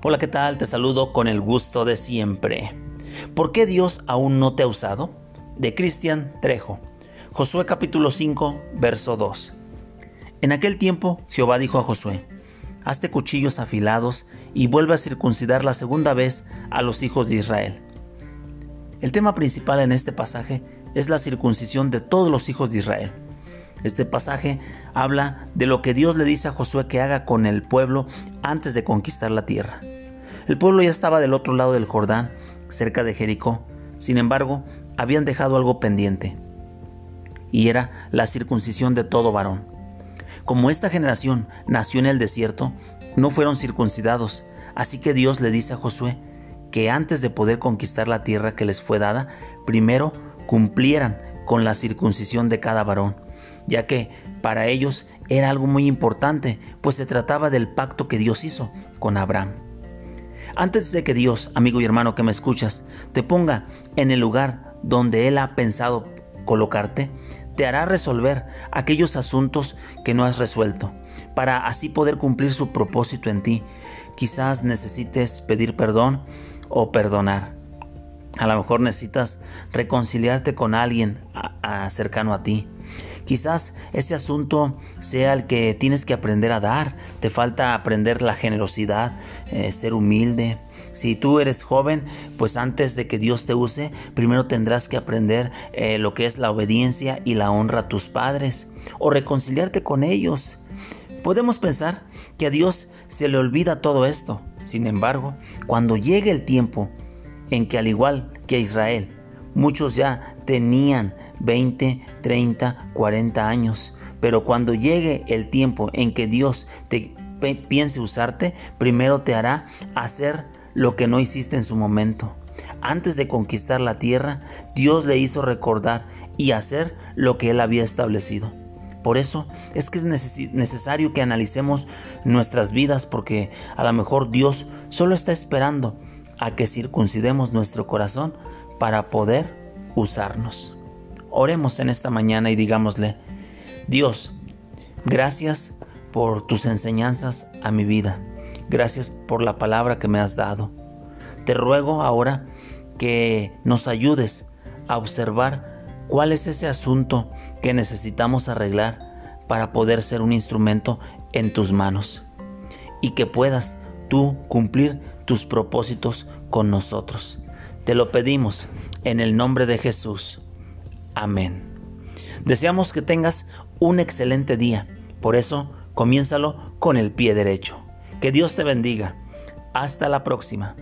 Hola, ¿qué tal? Te saludo con el gusto de siempre. ¿Por qué Dios aún no te ha usado? De Cristian Trejo. Josué capítulo 5, verso 2. En aquel tiempo Jehová dijo a Josué, Hazte cuchillos afilados y vuelve a circuncidar la segunda vez a los hijos de Israel. El tema principal en este pasaje es la circuncisión de todos los hijos de Israel. Este pasaje habla de lo que Dios le dice a Josué que haga con el pueblo antes de conquistar la tierra. El pueblo ya estaba del otro lado del Jordán, cerca de Jericó. Sin embargo, habían dejado algo pendiente, y era la circuncisión de todo varón. Como esta generación nació en el desierto, no fueron circuncidados, así que Dios le dice a Josué que antes de poder conquistar la tierra que les fue dada, primero cumplieran con la circuncisión de cada varón ya que para ellos era algo muy importante, pues se trataba del pacto que Dios hizo con Abraham. Antes de que Dios, amigo y hermano que me escuchas, te ponga en el lugar donde Él ha pensado colocarte, te hará resolver aquellos asuntos que no has resuelto, para así poder cumplir su propósito en ti. Quizás necesites pedir perdón o perdonar. A lo mejor necesitas reconciliarte con alguien cercano a ti. Quizás ese asunto sea el que tienes que aprender a dar. Te falta aprender la generosidad, eh, ser humilde. Si tú eres joven, pues antes de que Dios te use, primero tendrás que aprender eh, lo que es la obediencia y la honra a tus padres o reconciliarte con ellos. Podemos pensar que a Dios se le olvida todo esto. Sin embargo, cuando llegue el tiempo en que al igual que a Israel, Muchos ya tenían 20, 30, 40 años. Pero cuando llegue el tiempo en que Dios te piense usarte, primero te hará hacer lo que no hiciste en su momento. Antes de conquistar la tierra, Dios le hizo recordar y hacer lo que Él había establecido. Por eso es que es necesario que analicemos nuestras vidas porque a lo mejor Dios solo está esperando a que circuncidemos nuestro corazón para poder usarnos. Oremos en esta mañana y digámosle, Dios, gracias por tus enseñanzas a mi vida. Gracias por la palabra que me has dado. Te ruego ahora que nos ayudes a observar cuál es ese asunto que necesitamos arreglar para poder ser un instrumento en tus manos y que puedas tú cumplir tus propósitos con nosotros. Te lo pedimos en el nombre de Jesús. Amén. Deseamos que tengas un excelente día. Por eso, comiénzalo con el pie derecho. Que Dios te bendiga. Hasta la próxima.